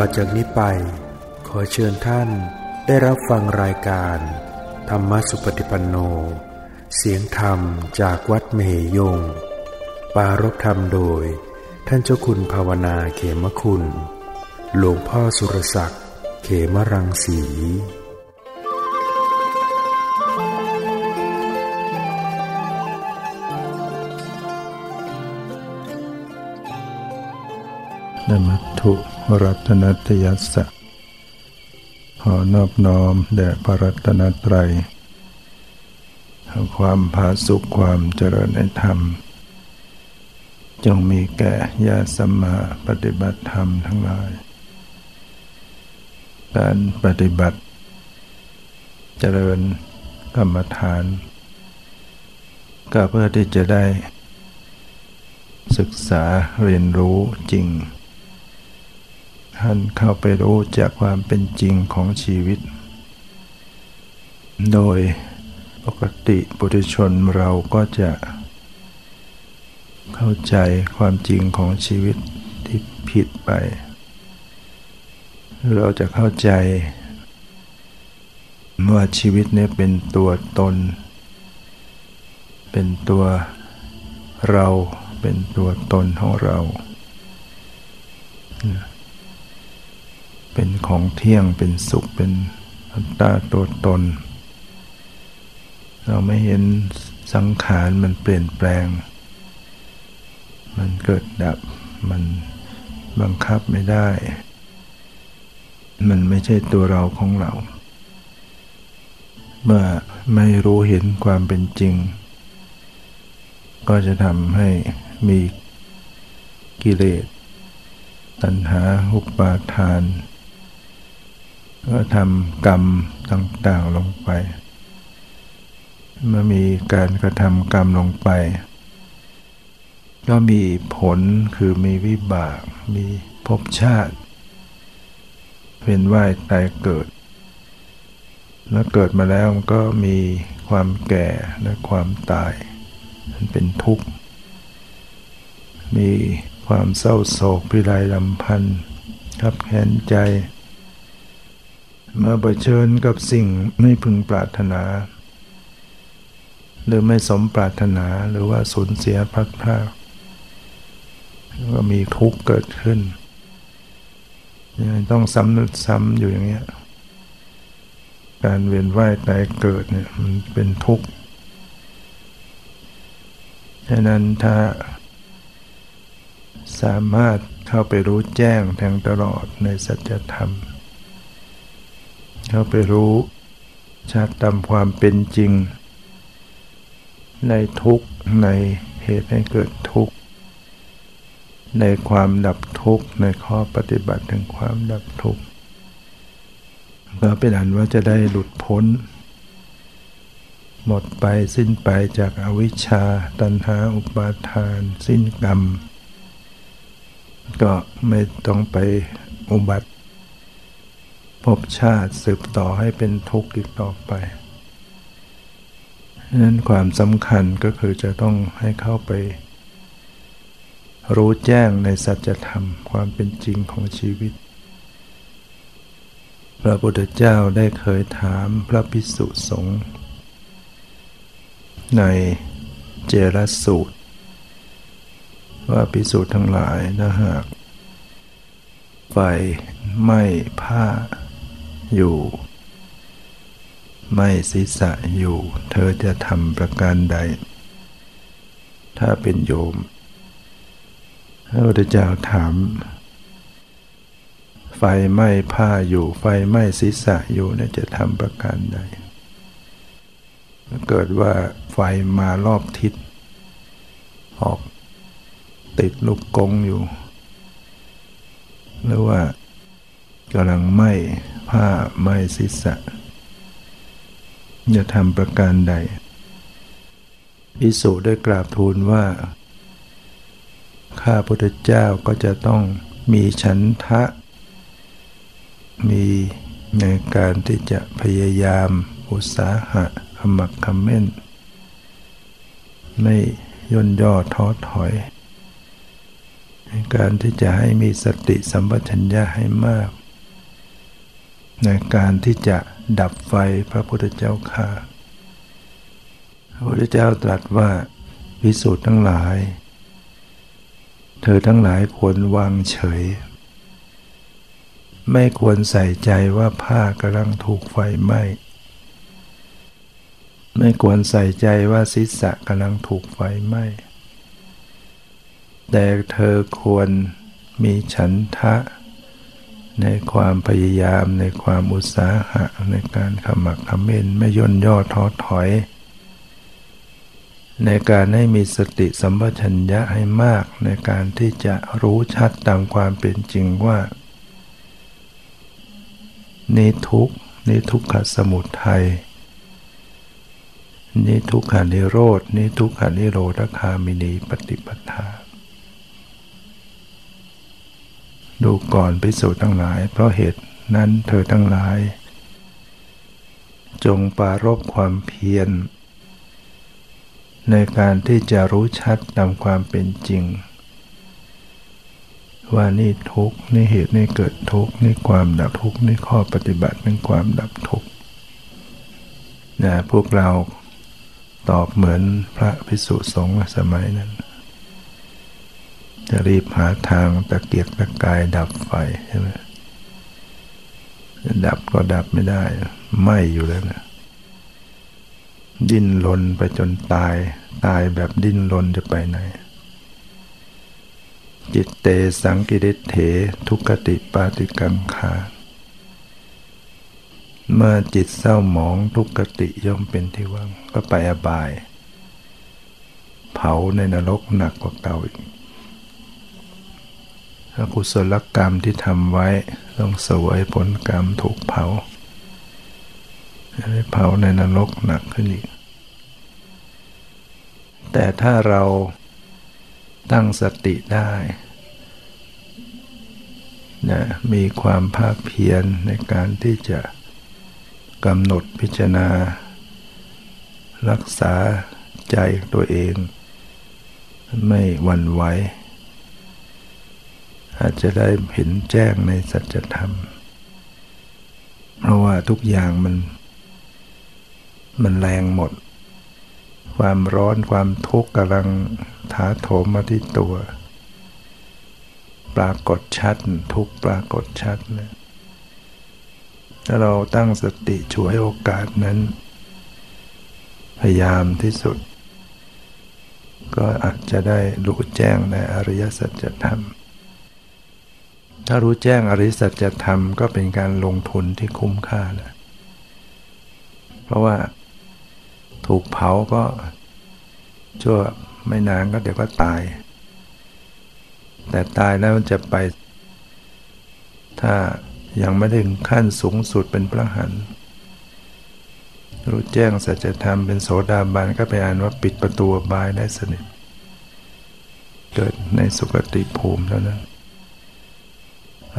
ต่อจากนี้ไป ขอเชิญท่านได้รับฟังรายการ ธรรมสุปฏิปันโน เสียงธรรมจากวัดเมหยง ปารบธรรมโดย ท่านเจ้าคุณภาวนาเขมคุณ หลวงพ่อสุรศักดิ์ เขมรังสีนมัตถุ รัตนัตยัสสะขอนอบน้อมแด่พระรัตนตรัยความผาสุขความเจริญในธรรม จงมีแก่ญาสัมมาปฏิบัติธรรมทั้งหลาย การปฏิบัติ เจริญกรรมฐาน ก็เพื่อที่จะได้ ศึกษาเรียนรู้จริง ท่านเข้าไปรู้จากความเป็นจริงของชีวิต โดยปกติปุถุชนเราก็จะเข้าใจความจริงของชีวิตที่ผิดไป เราจะเข้าใจว่าชีวิตนี้เป็นตัวตน เป็นตัวเรา เป็นตัวตนของเรา เป็นของเที่ยงเป็นสุขเป็นอัตตาตัวตน เราไม่เห็นสังขารมันเปลี่ยนแปลง มันเกิดดับ มันบังคับไม่ได้ มันไม่ใช่ตัวเราของเรา เมื่อไม่รู้เห็นความเป็นจริง ก็จะทำให้มีกิเลส ตัณหาอุปาทาน ก็ทำกรรมต่าง ๆ ลงไป เมื่อมีการกระทำกรรมลงไป ก็มีผลคือมีวิบาก มีภพชาติ เป็นว่ายตายเกิด แล้วเกิดมาแล้วก็มีความแก่และความตาย มันเป็นทุกข์ มีความเศร้าโศกพิไรลำพันธ์ขับแค้นใจ มาเผชิญกับสิ่งไม่พึงปรารถนา หรือไม่สมปรารถนาหรือว่าสูญเสียพัดพลาดก็มีทุกข์เกิดขึ้น ต้องซ้ำนึกซ้ำอยู่อย่างเงี้ย การเวียนว่ายตายเกิดเนี่ยมันเป็นทุกข์ฉะนั้นถ้าสามารถเข้าไปรู้แจ้งแทงตลอดในสัจธรรม เข้าไปรู้ชัดตามความเป็นจริง ในทุกในเหตุให้เกิดทุกข์ ในความดับทุกข์ ในข้อปฏิบัติถึงความดับทุกข์ก็เป็นอันว่าจะได้หลุดพ้น หมดไปสิ้นไปจากอวิชชา ตัณหาอุปาทาน สิ้นกรรม ก็ไม่ต้องไปอุบัติ ภพชาติสืบต่อให้เป็นทุกข์อีกต่อไปนั้นความสำคัญก็คือจะต้องให้เข้าไป รู้แจ้งในสัจธรรมความเป็นจริงของชีวิต พระพุทธเจ้าได้เคยถามพระภิกษุสงฆ์ในเจรสูตร ว่าภิกษุทั้งหลายนะหาก ไฟไหม่ผ้า อยู่ ไม่ศีรษะอยู่ เธอจะทำประการใด ถ้าเป็นโยมพระพุทธเจ้าถาม ไฟไหม้ผ้าอยู่ ไฟไหม้ศีรษะอยู่เนี่ยจะทำประการใดเกิดว่าไฟมารอบทิศออกติดลูกกงอยู่ หรือว่ากำลังไหม้ ผ้าไม่ศีรษะจะทำประการใดพิสุได้กราบทูลว่า ข้าพุทธเจ้าก็จะต้องมีฉันทะ มีในการที่จะพยายามอุตสาหะขมักขม้น ไม่ย่นย่อท้อถอย ในการที่จะให้มีสติสัมปชัญญะให้มาก ในการที่จะดับไฟพระพุทธเจ้าข่าพระพุทธเจ้าตรัสว่าวิสูตรทั้งหลาย เธอทั้งหลายควรวางเฉย ไม่ควรใส่ใจว่าผ้ากำลังถูกไฟไหม้ไม่ควรใส่ใจว่าศีรษะกำลังถูกไฟไหม้แต่เธอควรมีฉันทะ ในความพยายามในความอุตสาหะในการขมักขม้นไม่ย่นย่อท้อถอย ในการให้มีสติสัมปชัญญะให้มากในการที่จะรู้ชัดตามความเป็นจริงว่านี่ทุกนี่ทุกขสมุทัยนี่ทุกขานิโรดนี่ทุกขานิโรธคามินีปฏิปทา ดูก่อนพิสูจน์ทั้งหลาย เพราะเหตุนั้นเธอทั้งหลาย จงปารบความเพียร ในการที่จะรู้ชัดตามความเป็นจริง ว่านี่ทุกนี่เหตุนี่เกิดทุกนี่ความดับทุกนี่ข้อปฏิบัติเป็นความดับทุกนะพวกเราตอบเหมือนพระภิกษุสงฆ์สมัยนั้น จะรีบหาทางตะเกียกตะกายดับไฟใช่ไหมดับก็ดับไม่ได้ไหมอยู่แล้วนะดิ้นรนไปจนตาย ตายแบบดิ้นรนจะไปไหน จิตเตสังกิริเถ ทุกติปาติกังขาเมื่อจิตเศร้าหมองทุกขติย่อมเป็นที่ว่างก็ไปอบาย เผาในนรกหนักกว่าเก่าอีก อกุศลกรรมที่ทำไว้ ต้องสวยผลกรรมถูกเผาเผาในนรกหนักขึ้นอีก แต่ถ้าเราตั้งสติได้นะมีความภาคเพียรในการที่จะกำหนดพิจารณา รักษาใจตัวเอง ไม่หวั่นไหว อาจจะได้เห็นแจ้งในสัจธรรม เพราะว่าทุกอย่างมัน มันแรงหมด ความร้อนความทุกข์กำลังถาโถมมาที่ตัว ปรากฏชัดทุกปรากฏชัดเลยถ้าเราตั้งสติช่วยโอกาสนั้น พยายามที่สุด ก็อาจจะได้รู้แจ้งในอริยสัจธรรม ถ้ารู้แจ้งอริสัจธรรมก็เป็นการลงทุนที่คุ้มค่าแล้วเพราะว่าถูกเผาก็ชั่วไม่นานก็เดี๋ยวก็ตาย แต่ตายแล้วจะไป ถ้ายังไม่ถึงขั้นสูงสุดเป็นพระหันรู้แจ้งสัจธรรมเป็นโสดาบันก็ไปอ่านว่าปิดประตูบายได้สนิท เกิดในสุคติภูมิเท่านั้น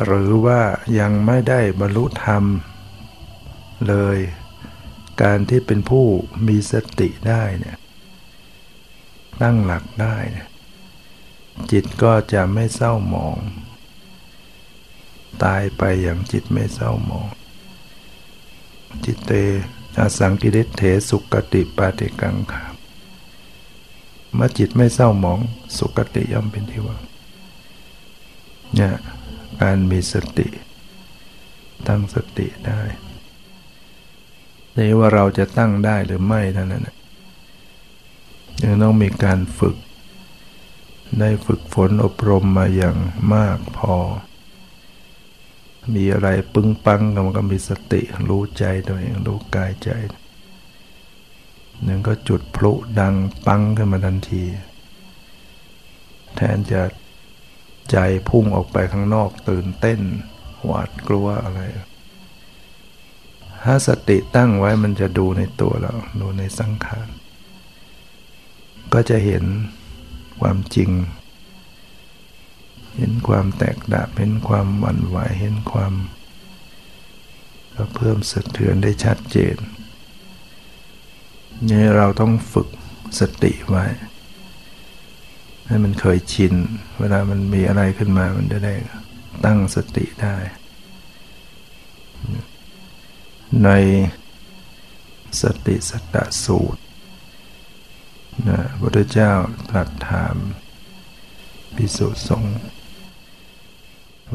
หรือว่ายังไม่ได้บรรลุธรรม เลย การที่เป็นผู้มีสติได้เนี่ยตั้งหลักได้เนี่ยจิตก็จะไม่เศร้าหมอง ตายไปอย่างจิตไม่เศร้าหมอง จิตเตอาสังกิริเถสุกติปาติกังขาเมื่อจิตไม่เศร้าหมอง สุกติย่อมเป็นที่ว่างเนี่ย การมีสติ ตั้งสติได้นี่ว่าเราจะตั้งได้หรือไม่เท่านั้นยังต้องมีการฝึก ได้ฝึกฝนอบรมมาอย่างมากพอ มีอะไรปึ้งปังมันก็มีสติรู้ใจตัวเองรู้กายใจหนึ่งก็จุดพลุดังปังขึ้นมาทันที แทนจะ ใจพุ่งออกไปข้างนอกตื่นเต้น หวาดกลัวอะไร ถ้าสติตั้งไว้มันจะดูในตัวเรา ดูในสังขาร ก็จะเห็นความจริง เห็นความแตกดับ เห็นความหวั่นไหว เห็นความก็เพิ่มสะเทือนได้ชัดเจนนี่เราต้องฝึกสติไว้ ให้มันเคยชิน เวลามันมีอะไรขึ้นมามันจะได้ตั้งสติได้ ในสติสัตตสูตรนะพระพุทธเจ้าตรัสถามพิสุสงฆ์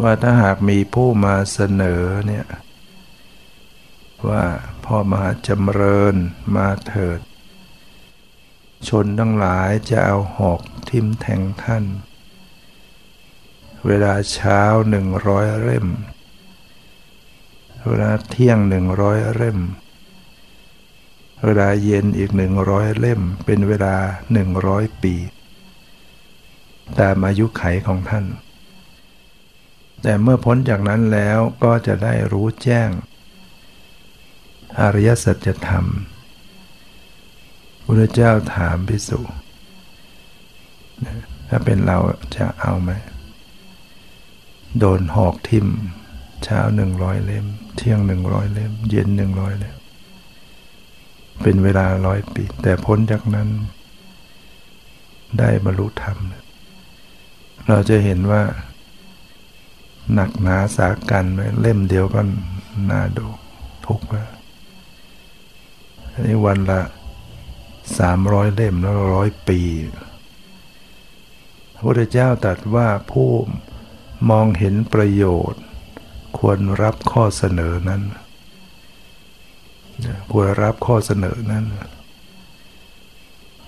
ว่าถ้าหากมีผู้มาเสนอเนี่ย ว่าพ่อมหาจำเริญมาเถิด ชนทั้งหลายจะเอาหอกทิมแทงท่าน เวลาเช้าหนึ่งร้อยเล่ม เวลาเที่ยงหนึ่งร้อยเล่ม เวลาเย็นอีกหนึ่งร้อยเล่ม เป็นเวลาหนึ่งร้อยปี ตามอายุไขของท่าน แต่เมื่อพ้นจากนั้นแล้วก็จะได้รู้แจ้ง อริยสัจธรรม พระเจ้าถามพิสุถ้าเป็นเราจะเอาไหม โดนหอกทิมเช้าหนึ่งร้อยเล่ม เที่ยงหนึ่งร้อยเล่ม เย็นหนึ่งร้อยเล่ม เป็นเวลาร้อยปี แต่พ้นจากนั้น ได้บรรลุธรรม เราจะเห็นว่า หนักหนาสากันไหมเล่มเดียวก็น่าดูทุกข์แล้วอันนี้วันละ สามร้อยเล่มแล้วร้อยปี พระพุทธเจ้าตรัสว่าผู้มองเห็นประโยชน์ ควรรับข้อเสนอนั้น ควรรับข้อเสนอนั้น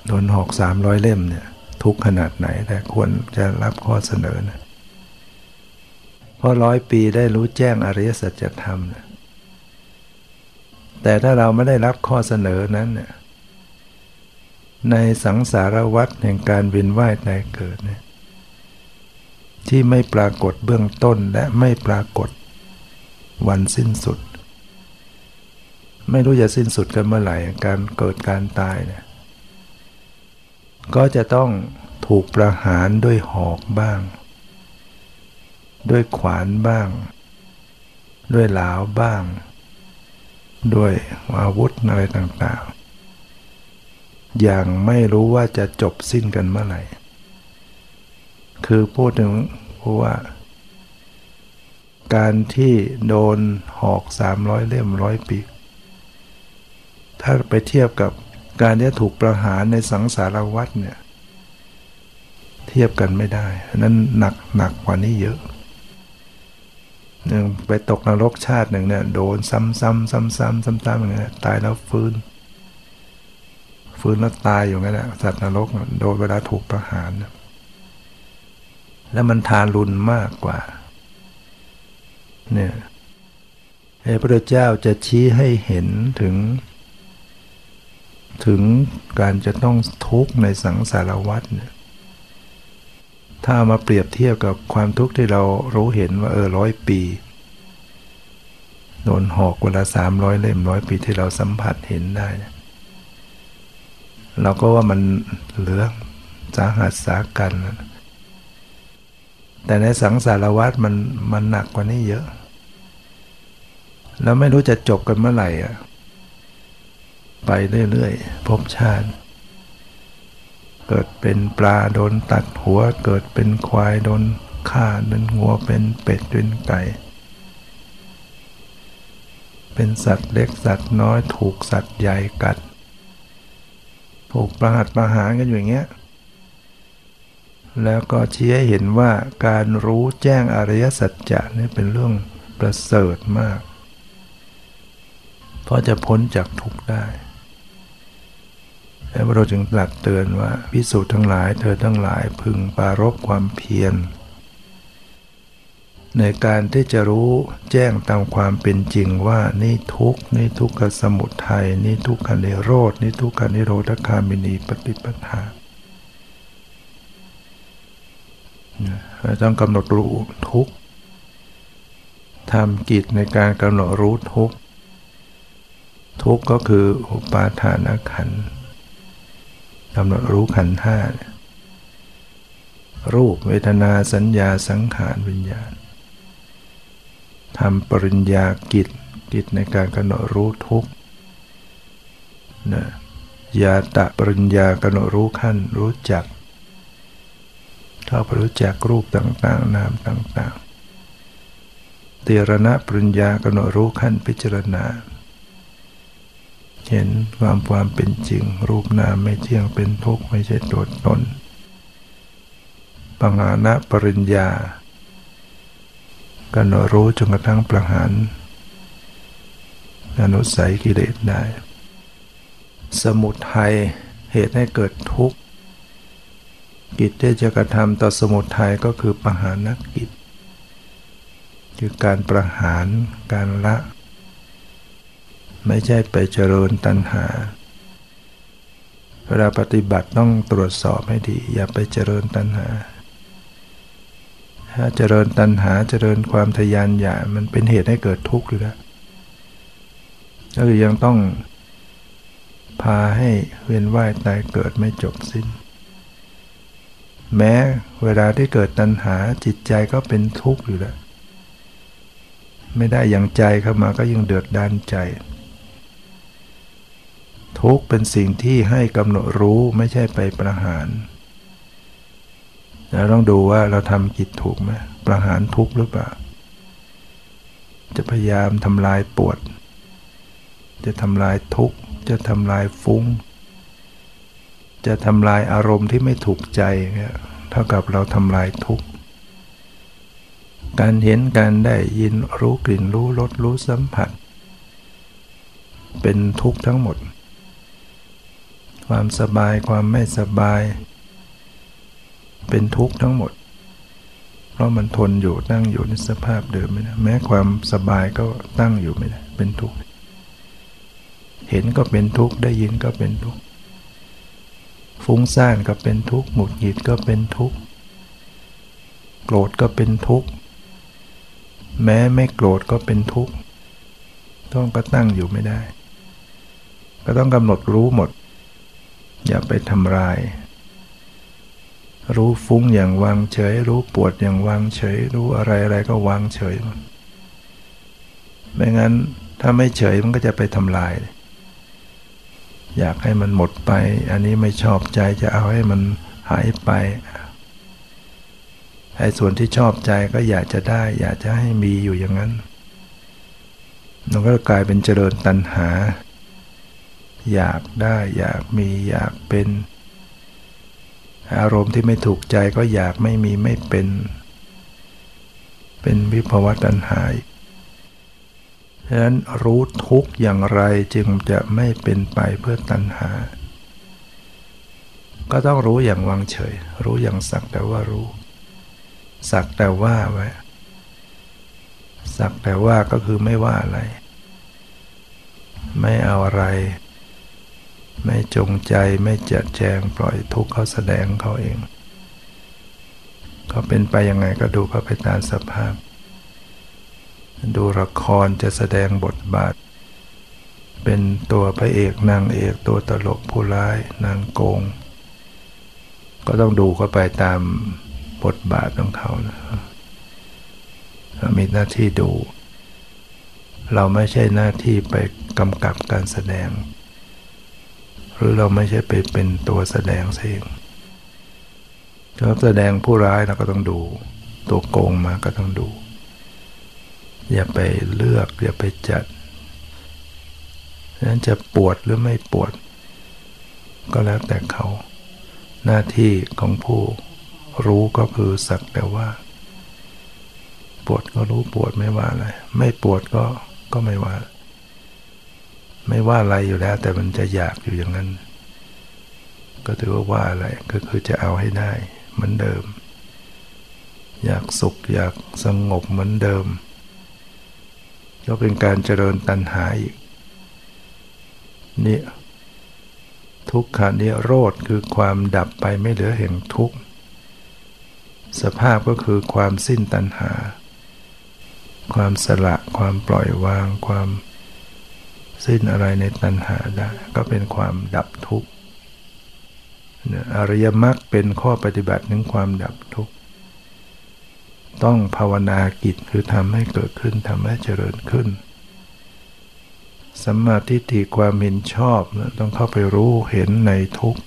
โดนหอกสามร้อยเล่มเนี่ย ทุกขนาดไหนแต่ควรจะรับข้อเสนอนะเพราะร้อยปีได้รู้แจ้งอริยสัจธรรมนะแต่ถ้าเราไม่ได้รับข้อเสนอนั้นเนี่ย ในสังสารวัฏแห่งการเวียนว่ายตายเกิดเนี่ยที่ไม่ปรากฏเบื้องต้นและไม่ปรากฏวันสิ้นสุด ไม่รู้จะสิ้นสุดกันเมื่อไหร่การเกิดการตายเนี่ยก็จะต้องถูกประหารด้วยหอกบ้าง ด้วยขวานบ้าง ด้วยหลาวบ้าง ด้วยอาวุธอะไรต่างๆ อย่างไม่รู้ว่าจะจบสิ้นกันเมื่อไหร่ คือพูดถึงพราะว่า การที่โดนหอกสามร้อยเล่มร้อยปีถ้าไปเทียบกับการที่ถูกประหารในสังสารวัฏเนี่ย เทียบกันไม่ได้ นั้นหนักหนักกว่านี้เยอะหนึ่งไปตกนรกชาติหนึ่งเนี่ยโดนซ้ำๆซ้ำๆซ้ำๆอย่างเงี้ยตายแล้วฟื้น ฟื้นแล้วตายอยู่งั้นแหละสัตว์นรกโดนเวลาถูกประหาร แล้วมันทารุณมากกว่า เนี่ยพระพุทธเจ้าจะชี้ให้เห็นถึง ถึงการจะต้องทุกข์ในสังสารวัฏเนี่ยถ้ามาเปรียบเทียบกับความทุกข์ที่เรารู้เห็นว่าเออร้อยปีโดนหอกเวลาสามร้อยเล่มร้อยปีที่เราสัมผัสเห็นได้เเราก็ว่ามันเหลือสาหัสสากัน แต่ในสังสารวัฏมันมันหนักกว่านี้เยอะ แล้วไม่รู้จะจบกันเมื่อไหร่อะ ไปเรื่อยๆ พบชาติ เกิดเป็นปลาโดนตัดหัว เกิดเป็นควายโดนฆ่าเป็นงัวเป็นเป็ดเป็นไก่ เป็นสัตว์เล็กสัตว์น้อยถูกสัตว์ใหญ่กัด ถูกประหัตประหารกันอย่างเงี้ยแล้วก็ชี้ให้เห็นว่าการรู้แจ้งอริยสัจจะนี่เป็นเรื่องประเสริฐมาก เพราะจะพ้นจากทุกข์ได้แล้วพระเราจึงตรัสเตือนว่าพิสูจน์ทั้งหลายเธอทั้งหลายพึงปารบความเพียร ในการที่จะรู้แจ้งตามความเป็นจริงว่านี่ทุกนี่ทุกขสมุทัยนี่ทุกขันิโรดนี่ทุกขันิโรธคามินีปฏิปทาต้องกำหนดรู้ทุกทำกิจในการกำหนดรู้ทุกทุกก็คืออุปาทานขันกำหนดรู้ขันห้ารูปเวทนาสัญญาสังขารวิญญาณ ทำปริญญากิจกิจในการกำหนดรู้ทุกนะยาตะปริญญากำหนดรู้ขั้นรู้จักเข้าไปรู้จักรูปต่างๆ นามต่างๆเตรณะปริญญากำหนดรู้ขั้นพิจารณา เห็นความความเป็นจริง รูปนามไม่เที่ยงเป็นทุกข์ไม่ใช่ตัวตนปังานะปริญญา กำหนดรู้จนกระทั่งประหารอนุสัยกิเลสได้ สมุทัยเหตุให้เกิดทุกข์กิจที่จะกระทำต่อสมุทัยก็คือประหารนักกิจ คือการประหารการละ ไม่ใช่ไปเจริญตัณหา เวลาปฏิบัติต้องตรวจสอบให้ดี อย่าไปเจริญตัณหา ถ้าเจริญตัณหาเจริญความทยานอยากมันเป็นเหตุให้เกิดทุกข์อยู่แล้วก็คือยังต้องพาให้เวียนว่ายตายเกิดไม่จบสิ้น แม้เวลาที่เกิดตัณหาจิตใจก็เป็นทุกข์อยู่แล้ว ไม่ได้อย่างใจเข้ามาก็ยังเดือดดานใจ ทุกข์เป็นสิ่งที่ให้กำหนดรู้ไม่ใช่ไปประหาร เราต้องดูว่าเราทำกิจถูกไหมประหารทุกข์หรือเปล่า จะพยายามทำลายปวด จะทำลายทุกข์จะทำลายฟุ้ง จะทำลายอารมณ์ที่ไม่ถูกใจเนี่ยเท่ากับเราทำลายทุกข์การเห็นการได้ยินรู้กลิ่นรู้รสรู้สัมผัส เป็นทุกข์ทั้งหมด ความสบายความไม่สบาย เป็นทุกข์ทั้งหมด เพราะมันทนอยู่ตั้งอยู่ในสภาพเดิมไม่ได้แม้ความสบายก็ตั้งอยู่ไม่ได้ เป็นทุกข์เห็นก็เป็นทุกข์ได้ยินก็เป็นทุกข์ฟุ้งซ่านก็เป็นทุกข์หงุดหงิดก็เป็นทุกข์โกรธก็เป็นทุกข์แม้ไม่โกรธก็เป็นทุกข์ต้องก็ตั้งอยู่ไม่ได้ ก็ต้องกำหนดรู้หมด อย่าไปทำลาย รู้ฟุ้งอย่างวางเฉย รู้ปวดอย่างวางเฉย รู้อะไรอะไรก็วางเฉยไม่งั้นถ้าไม่เฉยมันก็จะไปทำลาย อยากให้มันหมดไป อันนี้ไม่ชอบใจจะเอาให้มันหายไปไอ้ส่วนที่ชอบใจก็อยากจะได้ อยากจะให้มีอยู่อย่างนั้นมันก็กลายเป็นเจริญตัณหา อยากได้อยากมีอยากเป็น อารมณ์ที่ไม่ถูกใจก็อยากไม่มีไม่เป็น เป็นวิภวตัณหาฉะนั้นรู้ทุกอย่างไรจึงจะไม่เป็นไปเพื่อตัณหา ก็ต้องรู้อย่างวางเฉย รู้อย่างสักแต่ว่ารู้ สักแต่ว่าไว้ สักแต่ว่าก็คือไม่ว่าอะไร ไม่เอาอะไร ไม่จงใจไม่จัดแจงปล่อยทุกข์เขาแสดงเขาเองเขาเป็นไปยังไงก็ดูเขาไปตามสภาพ ดูละครจะแสดงบทบาท เป็นตัวพระเอกนางเอกตัวตลกผู้ร้ายนางโกง ก็ต้องดูเขาไปตามบทบาทของเขานะมีหน้าที่ดู เราไม่ใช่หน้าที่ไปกำกับการแสดง หรือเราไม่ใช่ไปเป็นตัวแสดงเองถ้าแสดงผู้ร้ายเราก็ต้องดู ตัวโกงมาก็ต้องดู อย่าไปเลือก อย่าไปจัดนั้นจะปวดหรือไม่ปวด ก็แล้วแต่เขา หน้าที่ของผู้รู้ก็คือสักแต่ว่า ปวดก็รู้ปวดไม่ว่าอะไร ไม่ปวดก็ก็ไม่ว่า ไม่ว่าอะไรอยู่แล้ว แต่มันจะอยากอยู่อย่างนั้น ก็ถือว่าว่าอะไรก็คือจะเอาให้ได้เหมือนเดิม อยากสุขอยากสงบเหมือนเดิม ก็เป็นการเจริญตัณหาอีกนี่ทุกขานิโรธคือความดับไปไม่เหลือแห่งทุกข์สภาพก็คือความสิ้นตัณหา ความสละ ความปล่อยวาง ความ สิ้นอะไรในตัณหาได้ ก็เป็นความดับทุกข์อริยมรรคเป็นข้อปฏิบัติถึงความดับทุกข์ต้องภาวนากิจคือทำให้เกิดขึ้นทำให้เจริญขึ้นสัมมาทิฏฐิความเห็นชอบนะต้องเข้าไปรู้เห็นในทุกข์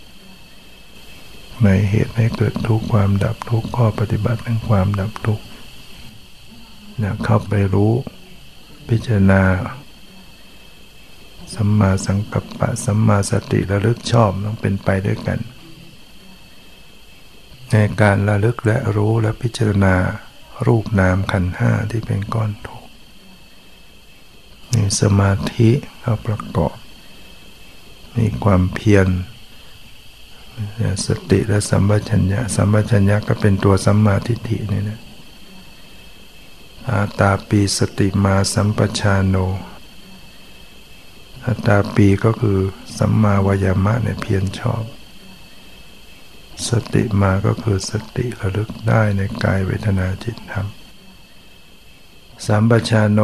ในเหตุให้เกิดทุกข์ความดับทุกข์ข้อปฏิบัติแห่งความดับทุกข์นะเข้าไปรู้ พิจารณา สัมมาสังกัปปะ สัมมาสติระลึกชอบต้องเป็นไปด้วยกัน ในการระลึกและรู้และพิจารณารูปนามขันห้าที่เป็นก้อนทุกข์มีสมาธิเข้าประกอบ มีความเพียรสติและสัมปชัญญะสัมปชัญญะก็เป็นตัวสัมมาทิฏฐินี่นะอาตาปีสติมาสัมปชาโน อัตตาปีก็คือสัมมาวายามะเนี่ยเพียรชอบ สติมาก็คือสติระลึกได้ในกายเวทนาจิตธรรมสัมปชาโน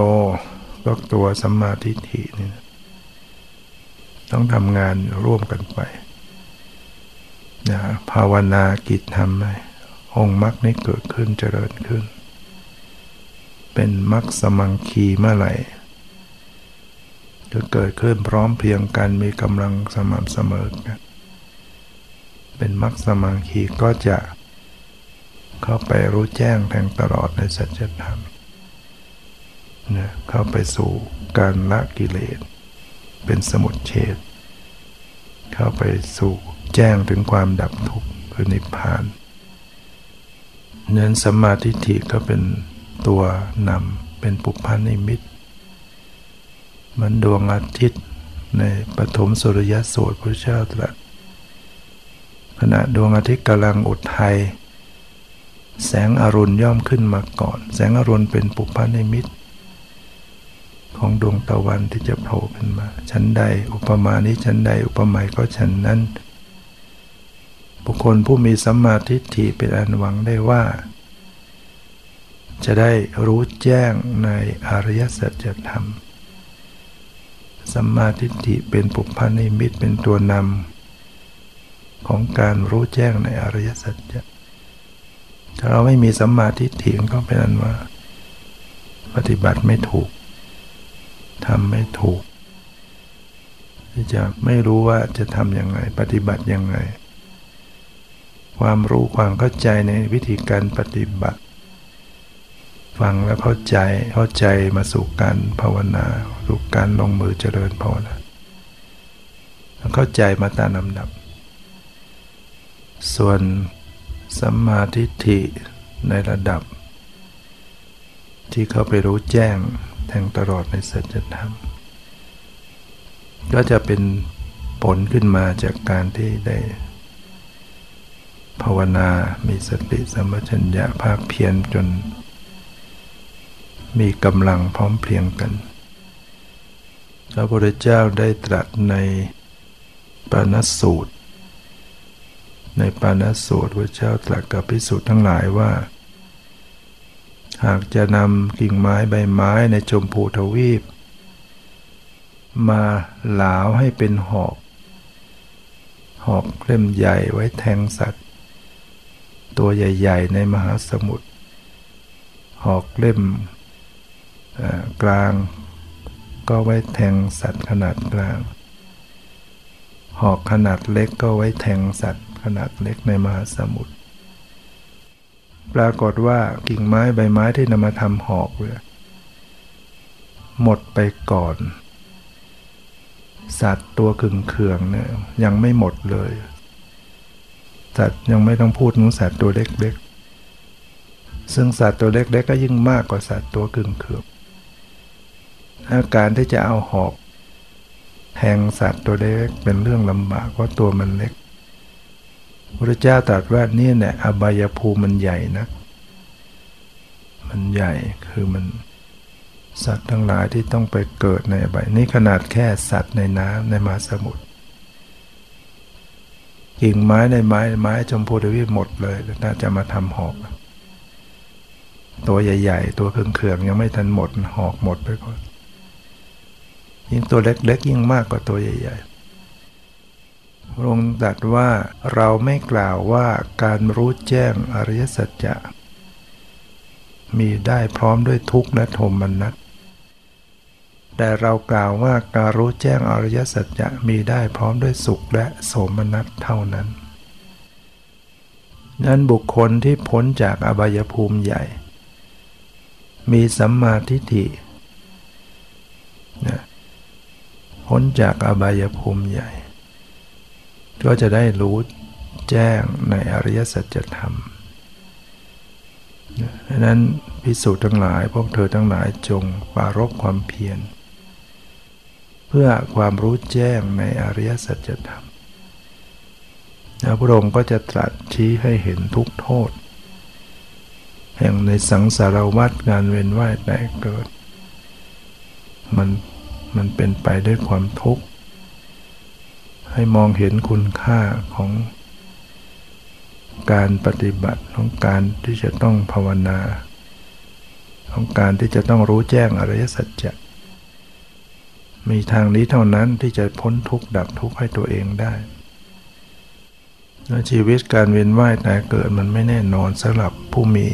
ก็ตัวสัมมาทิฏฐินี่ต้องทำงานร่วมกันไปนะภาวนากิจทำให้องค์มรรคนี้เกิดขึ้นเจริญขึ้น เป็นมรรคสมังคีเมื่อไหร่ จะเกิดขึ้นพร้อมเพียงกันมีกำลังสม่ำเสมอกันเป็นมรรคสมังคีก็จะเข้าไปรู้แจ้งแทงตลอดในสัจธรรมนะเข้าไปสู่การละกิเลส เป็นสมุทเฉดเข้าไปสู่แจ้งถึงความดับทุกข์คือนิพพานเน้นสมาธิฏฐิก็เป็นตัวนำเป็นปุพันิมิต มันดวงอาทิตย์ในปฐมสุริยสูตรพระเจ้าตรัสขณะดวงอาทิตย์กำลังอุทัยแสงอรุณย่อมขึ้นมาก่อน แสงอรุณเป็นปุพนิมิต ของดวงตะวันที่จะโผล่ขึ้นมา ชั้นใดอุปมานี้ชั้นใดอุปไมยก็ชั้นนั้น บุคคลผู้มีสัมมาทิฏฐิเป็นอันหวังได้ว่า จะได้รู้แจ้งในอริยสัจธรรม สัมมาทิฏฐิเป็นปุพพานิมิตเป็นตัวนำของการรู้แจ้งในอริยสัจถ้าเราไม่มีสัมมาทิฏฐิก็เป็นอันว่า ปฏิบัติไม่ถูกทำไม่ถูก ที่จะไม่รู้ว่าจะทำยังไง ปฏิบัติยังไง ความรู้ความเข้าใจในวิธีการปฏิบัติ ฟังแล้วเข้าใจเข้าใจมาสู่การภาวนาสู่การลงมือเจริญภาวนาเข้าใจมาตามลำดับ ส่วนสัมมาทิฏฐิในระดับ ที่เขาไปรู้แจ้งแทงตลอดในสัจธรรม ก็จะเป็นผลขึ้นมาจากการที่ได้ภาวนา มีสติสัมปชัญญะภาคเพียรจน มีกำลังพร้อมเพรียงกัน พระพุทธเจ้าได้ตรัสในปาณสูตร ในปาณสูตรพระเจ้าตรัสกับพิสุทธ์ทั้งหลายว่า หากจะนำกิ่งไม้ใบไม้ในชมพูทวีป มาหลาวให้เป็นหอกหอกเล่มใหญ่ไว้แทงสัตว์ ตัวใหญ่ ๆ ในมหาสมุทรหอกเล่ม กลาง ก็ไว้แทงสัตว์ขนาดกลาง หอกขนาดเล็กก็ไว้แทงสัตว์ขนาดเล็กในมหาสมุทรปรากฏว่ากิ่งไม้ใบไม้ที่นำมาทำหอกเลยหมดไปก่อน สัตว์ตัวขึงเขืองเนี่ยยังไม่หมดเลย สัตว์ยังไม่ต้องพูดนู้สัตว์ตัวเล็กๆซึ่งสัตว์ตัวเล็กๆก็ยิ่งมากกว่าสัตว์ตัวขึงเขือง อาการที่จะเอาหอกแทงสัตว์ตัวเล็กเป็นเรื่องลำบากเพราะตัวมันเล็กพระเจ้าตรัสว่านี่เนี่ยอบายภูมิมันใหญ่นะมันใหญ่คือมันสัตว์ทั้งหลายที่ต้องไปเกิดในอบายนี่ขนาดแค่สัตว์ในน้ำในมหาสมุทรกิ่งไม้ในไม้ไม้ชมพูทวีปหมดเลยน่าจะมาทำหอกตัวใหญ่ ๆ ตัวเครื่องๆยังไม่ทันหมดหอกหมดไปก่อน ยิ่งตัวเล็กๆยิ่งมากกว่าตัวใหญ่ๆ พระองค์ตรัสว่าเราไม่กล่าวว่าการรู้แจ้งอริยสัจจะมีได้พร้อมด้วยทุกข์และโทมนัสแต่เรากล่าวว่าการรู้แจ้งอริยสัจจะมีได้พร้อมด้วยสุขและโสมนัสเท่านั้น นั้นบุคคลที่พ้นจากอบายภูมิใหญ่ มีสัมมาทิฏฐินะ พ้นจากอบายภูมิใหญ่ ก็จะได้รู้แจ้งในอริยสัจธรรมดังนั้นพิสูจน์ทั้งหลายพวกเธอทั้งหลายจงปารบความเพียรเพื่อความรู้แจ้งในอริยสัจธรรมพระองค์ก็จะตรัสชี้ให้เห็นทุกโทษ แห่งในสังสารวัฏงานเวียนว่ายแต่เกิด มัน มันเป็นไปด้วยความทุกข์ ให้มองเห็นคุณค่าของการปฏิบัติของการที่จะต้องภาวนา ของการที่จะต้องรู้แจ้งอริยสัจจะมีทางนี้เท่านั้นที่จะพ้นทุกข์ดับทุกข์ให้ตัวเองได้และชีวิตการเวียนว่ายตายเกิดมันไม่แน่นอนสำหรับผู้มี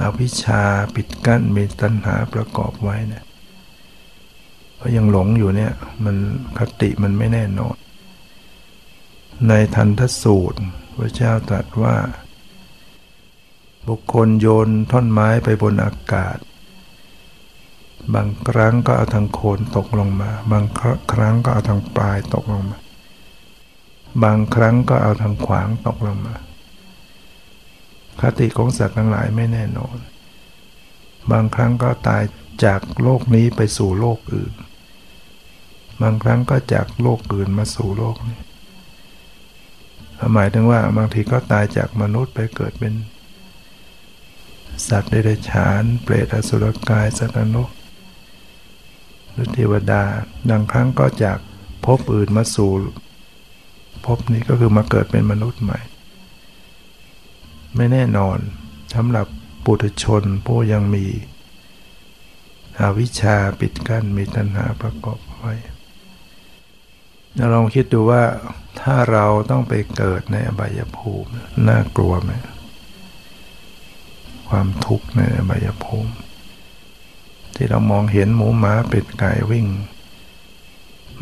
อวิชชาปิดกั้นมีตัณหาประกอบไว้เนี่ย ก็ยังหลงอยู่เนี่ย มันคติมันไม่แน่นอน ในทันทสูตรพระเจ้าตรัสว่า บุคคลโยนท่อนไม้ไปบนอากาศ บางครั้งก็เอาทางโคนตกลงมา บางครั้งก็เอาทางปลายตกลงมา บางครั้งก็เอาทางขวางตกลงมา คติของสัตว์ทั้งหลายไม่แน่นอน บางครั้งก็ตาย จากโลกนี้ไปสู่โลกอื่น บางครั้งก็จากโลกอื่นมาสู่โลกนี้หมายถึงว่าบางทีก็ตายจากมนุษย์ไปเกิดเป็น สัตว์เดรัจฉาน เปรตอสุรกายสัตว์นรกหรือเทวดาดังครั้งก็จากพบอื่นมาสู่พบนี้ก็คือมาเกิดเป็นมนุษย์ใหม่ ไม่แน่นอนสำหรับปุถุชนผู้ยังมี อวิชชาปิดกั้นมีตัณหาประกอบไว้ลองคิดดูว่าถ้าเราต้องไปเกิดในอบายภูมิ น่ากลัวไหมความทุกข์ในอบายภูมิ ที่เรามองเห็นหมูหมาเป็ดไก่วิ่ง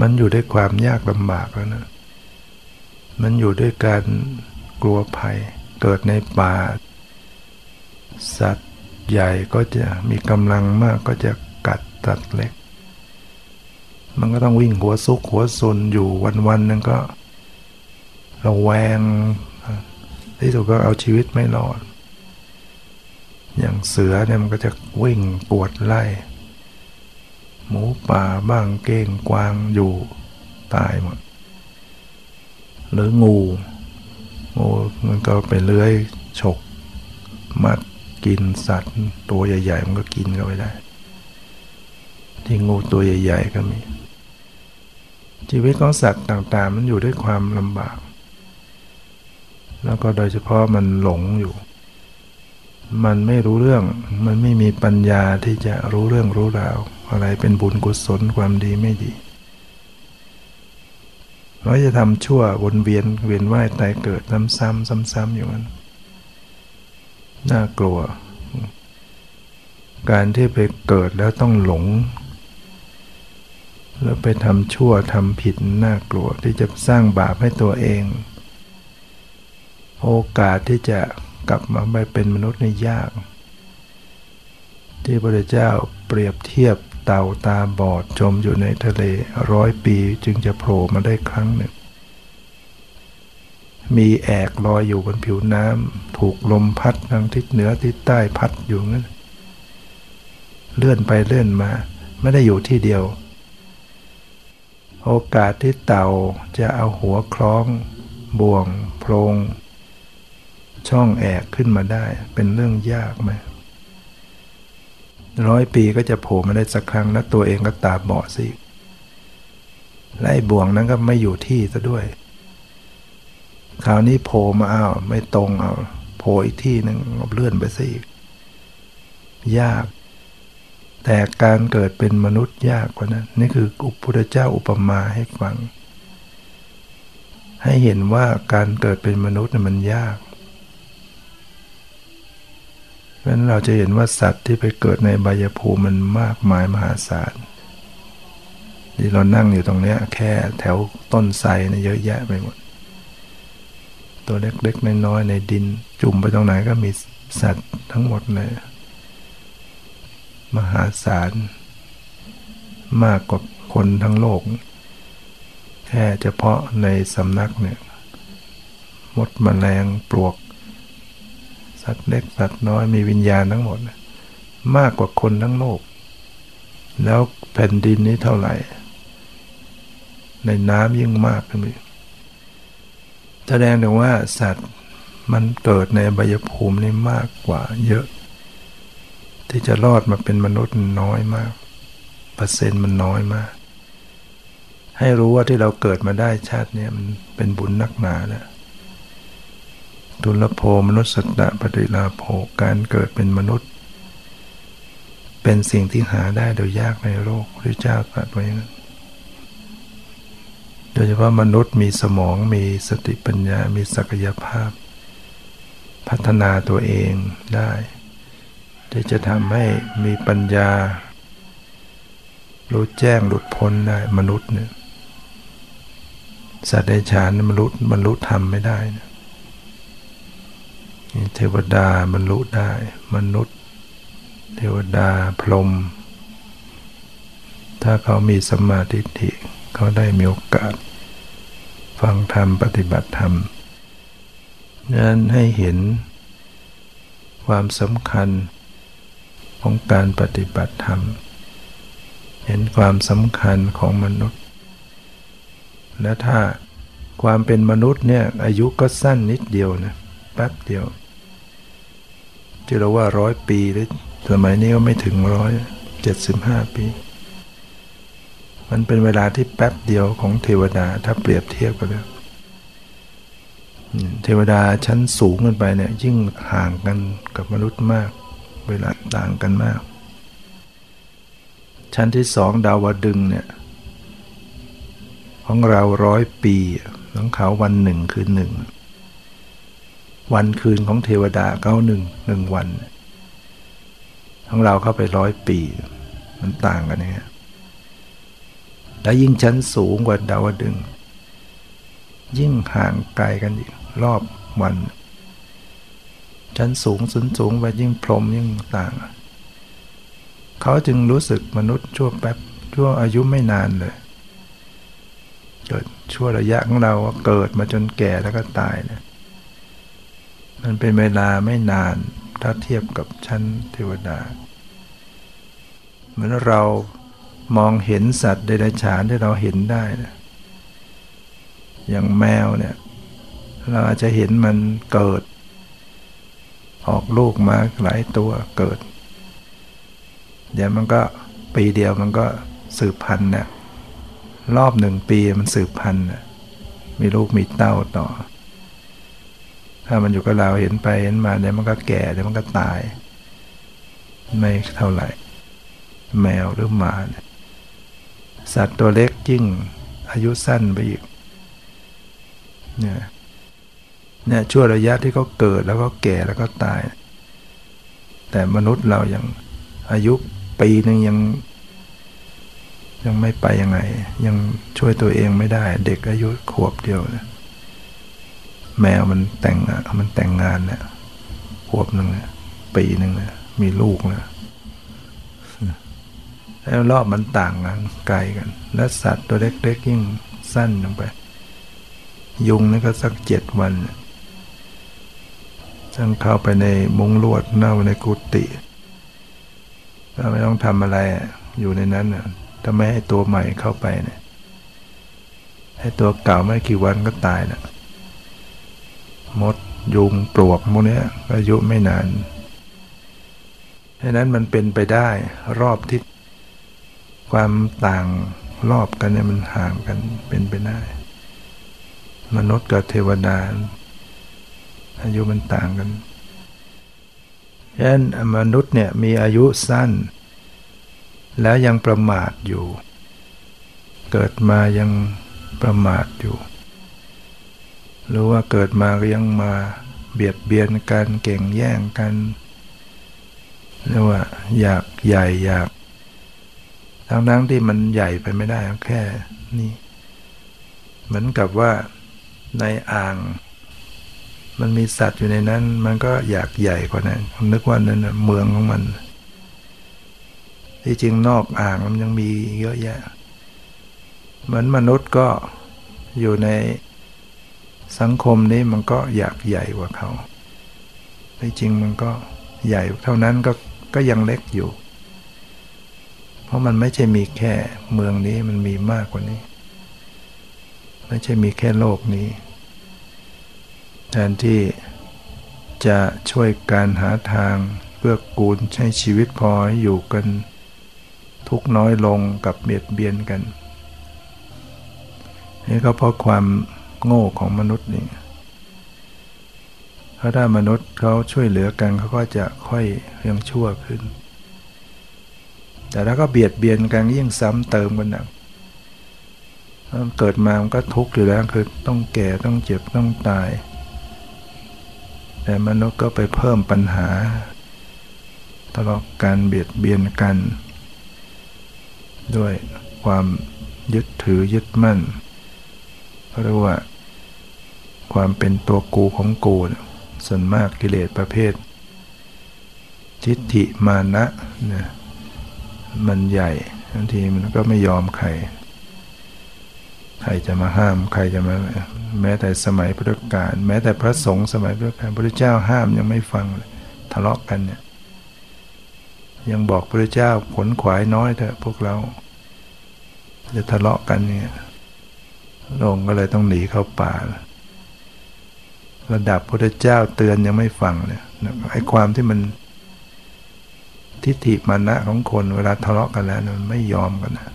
มันอยู่ด้วยความยากลำบากแล้วนะ มันอยู่ด้วยการกลัวภัย เกิดในป่า สัตว์ ใหญ่ก็จะมีกำลังมากก็จะกัดตัดเล็ก มันก็ต้องวิ่งหัวซุกหัวซุนอยู่วันๆนึงก็ระแวงที่สุดก็เอาชีวิตไม่รอด อย่างเสือเนี่ยมันก็จะวิ่งปวดไล่ หมูป่าบ้างเก้งกวางอยู่ตายหมด หรืองู งูมันก็ไปเลื้อยฉกมัด กินสัตว์ ตัวใหญ่ๆมันก็กินก็ไปได้ ที่งูตัวใหญ่ ๆ ก็มี ชีวิตของสัตว์ต่างๆ มันอยู่ด้วยความลำบาก แล้วก็โดยเฉพาะมันหลงอยู่ มันไม่รู้เรื่อง มันไม่มีปัญญาที่จะรู้เรื่องรู้ราว อะไรเป็นบุญกุศลความดีไม่ดีเราจะทำชั่ววนเวียนเวียนว่ายตายเกิดซ้ำๆซ้ำๆอยู่นั้น น่ากลัว การที่ไปเกิดแล้วต้องหลง แล้วไปทำชั่วทำผิดน่ากลัวที่จะสร้างบาปให้ตัวเอง โอกาสที่จะกลับมาไปเป็นมนุษย์ในยาก ที่พระเจ้าเปรียบเทียบเต่าตาบอดจมอยู่ในทะเลร้อยปีจึงจะโผล่มาได้ครั้งหนึ่ง มีแอกลอยอยู่บนผิวน้ำถูกลมพัดทางทิศเหนือทิศใต้พัดอยู่งั้นเลื่อนไปเลื่อนมา ไม่ได้อยู่ที่เดียว โอกาสที่เต่าจะเอาหัวคล้อง บ่วง โพรง ช่องแอกขึ้นมาได้ เป็นเรื่องยากไหมร้อยปีก็จะโผล่มาได้สักครั้งแล้วตัวเองก็ตาบอดสิและไอ้บ่วงนั้นก็ไม่อยู่ที่ซะด้วย คราวนี้โผล่มาอ้าวไม่ตรงเอาโผล่อีกที่หนึ่งเลื่อนไปสิยาก แต่การเกิดเป็นมนุษย์ยากกว่านั้นนี่คืออุพุทธเจ้าอุปมาให้ฟัง ให้เห็นว่าการเกิดเป็นมนุษย์มันยากเพราะนั้นเราจะเห็นว่าสัตว์ที่ไปเกิดในบายภูมิมันมากมายมหาศาลที่เรานั่งอยู่ตรงนี้แค่แถวต้นไทรเนี่ยเยอะแยะไปหมด ตัวเล็กๆน้อยๆในดิน จุ่มไปตรงไหนก็มีสัตว์ทั้งหมดเลยมหาศาล มากกว่าคนทั้งโลก แค่เฉพาะในสำนักเนี่ยมดมแมลงปลวก สัตว์เล็กสัตว์น้อยมีวิญญาณทั้งหมด มากกว่าคนทั้งโลก แล้วแผ่นดินนี้เท่าไหร่ ในน้ำยิ่งมากขึ้นไป แสดงถึงว่าสัตว์มันเกิดในบยภูมินี่มากกว่าเยอะ ที่จะรอดมาเป็นมนุษย์น้อยมาก เปอร์เซ็นต์มันน้อยมาก ให้รู้ว่าที่เราเกิดมาได้ชาตินี้มันเป็นบุญนักหนานะดุลโภมนุษย์สัตตะปฏิลาโภการเกิดเป็นมนุษย์ เป็นสิ่งที่หาได้โดยยากในโลกพระเจ้าตรัสไว้นั้น โดยเฉพาะมนุษย์มีสมองมีสติปัญญา มีศักยภาพ พัฒนาตัวเองได้ ที่จะทำให้มีปัญญา รู้แจ้งหลุดพ้นได้มนุษย์เนี่ยสัตว์ในฉานมนุษย์บรรลุธรรมไม่ได้นะเทวดาบรรลุได้ มนุษย์ เทวดาพรหมถ้าเขามีสมาธิ เขาได้มีโอกาส ฟังธรรมปฏิบัติธรรมนั้นให้เห็น ความสำคัญของการปฏิบัติธรรม เห็นความสำคัญของมนุษย์ และถ้าความเป็นมนุษย์เนี่ยอายุก็สั้นนิดเดียวนะแป๊บเดียวที่เราว่าร้อยปีหรือสมัยนี้ก็ไม่ถึงร้อยเจ็ดสิบห้าปี มันเป็นเวลาที่แป๊บเดียวของเทวดาถ้าเปรียบเทียบกันแล้วเทวดาชั้นสูงกันไปเนี่ยยิ่งห่างกันกับมนุษย์มาก เวลาต่างกันมาก ชั้นที่สองดาวดึงเนี่ยของเราร้อยปีของเขาวันหนึ่งคืนหนึ่ง วันคืนของเทวดาเขาหนึ่งหนึ่งวัน ของเราเข้าไปร้อยปี มันต่างกันเนี่ย และยิ่งชั้นสูงกว่าดาวดึง ยิ่งห่างไกลกันอีกรอบวัน ชั้นสูงสูงสูงไปยิ่งพรมยิ่งต่าง เขาจึงรู้สึกมนุษย์ชั่วแป๊บชั่วอายุไม่นานเลยเกิดชั่วระยะของเราเกิดมาจนแก่แล้วก็ตายเนี่ยมันเป็นเวลาไม่นานถ้าเทียบกับชั้นเทวดา เหมือนเรา มองเห็นสัตว์เดรัจฉานที่เราเห็นได้นะอย่างแมวเนี่ย เราอาจจะเห็นมันเกิด ออกลูกมาหลายตัวเกิด เดี๋ยวมันก็ปีเดียวมันก็สืบพันธุ์เนี่ยรอบหนึ่งปีมันสืบพันธุ์มีลูกมีเต้าต่อ ถ้ามันอยู่กับเราเห็นไปเห็นมาเดี๋ยวมันก็แก่เดี๋ยวมันก็ตาย ไม่เท่าไหร่ แมวหรือหมาเนี่ย สัตว์ตัวเล็กยิ่งอายุสั้นไปอีกเนี่ยเนี่ยช่วงระยะที่เขาเกิดแล้วก็แก่แล้วก็ตาย แต่มนุษย์เรายังอายุปีหนึ่งยัง ยังไม่ไปยังไง ยังช่วยตัวเองไม่ได้ เด็กอายุขวบเดียวนะแมวมันแต่งมันแต่งงานเนี่ยขวบหนึ่งปีหนึ่งนะมีลูกนะ แล้วรอบมันต่างกันไกลกัน และสัตว์ตัวเล็กๆยิ่งสั้นลงไป ยุงนี่ก็สักเจ็ดวันต้งเข้าไปในมุ้งลวดเน่าในกุฏิเราไม่ต้องทำอะไรอยู่ในนั้นถ้าไม่ให้ตัวใหม่เข้าไปเนี่ยให้ตัวเก่าไม่กี่วันก็ตายนะมดยุงปลวกพวกนี้อายุไม่นานดังนั้นมันเป็นไปได้รอบทิศ ความต่างรอบกันเนี่ยมันห่างกันเป็นไปได้ มนุษย์กับเทวดา อายุมันต่างกันฉะนั้นมนุษย์เนี่ยมีอายุสั้น แล้วยังประมาทอยู่ เกิดมายังประมาทอยู่ หรือว่าเกิดมาก็ยังมาเบียดเบียนกันเก่งแย่งกันเรียกว่าอยากใหญ่อยาก ทั้งทั้งที่มันใหญ่ไปไม่ได้แค่นี้ เหมือนกับว่าในอ่าง มันมีสัตว์อยู่ในนั้น มันก็อยากใหญ่กว่านั้นนึกว่านั้นเมืองของมัน ที่จริงนอกอ่างมันยังมีเยอะแยะ เหมือนมนุษย์ก็อยู่ในสังคมนี้มันก็อยากใหญ่กว่าเขาที่จริงมันก็ใหญ่เท่านั้นก็ก็ยังเล็กอยู่ เพราะมันไม่ใช่มีแค่เมืองนี้มันมีมากกว่านี้ ไม่ใช่มีแค่โลกนี้ แทนที่จะช่วยการหาทางเพื่อกูลใช้ชีวิตพอให้อยู่กัน ทุกน้อยลงกับเบียดเบียนกัน นี่ก็เพราะความโง่ของมนุษย์นี่ถ้าะถ้ามนุษย์เขาช่วยเหลือกันเขาก็จะค่อยยังชั่วขึ้น แต่ถ้าก็เบียดเบียนกันยิ่งซ้ำเติมกันหนักเกิดมามันก็ทุกข์อยู่แล้วคือต้องแก่ต้องเจ็บต้องตาย แต่มนุษย์ก็ไปเพิ่มปัญหาทะเลาะกันเบียดเบียนกัน ด้วยความยึดถือยึดมั่นเรียกว่า ความเป็นตัวกูของกูส่วนมากกิเลสประเภททิฏฐิมานะเนะ มันใหญ่บางทีมันก็ไม่ยอมใคร ใครจะมาห้ามใครจะมาแม้แต่สมัยพุทธกาลแม้แต่พระสงฆ์สมัยพุทธกาลพระเจ้าห้ามยังไม่ฟังเลยทะเลาะกันเนี่ยยังบอกพระเจ้าผลขวายน้อยเถอะพวกเรา จะทะเลาะกันเนี่ยลงก็เลยต้องหนีเข้าป่า ระดับพระเจ้าเตือนยังไม่ฟังเนี่ยไอ้ความที่มัน ทิฏฐิมานะของคนเวลาทะเลาะกันแล้วมันไม่ยอมกันนะ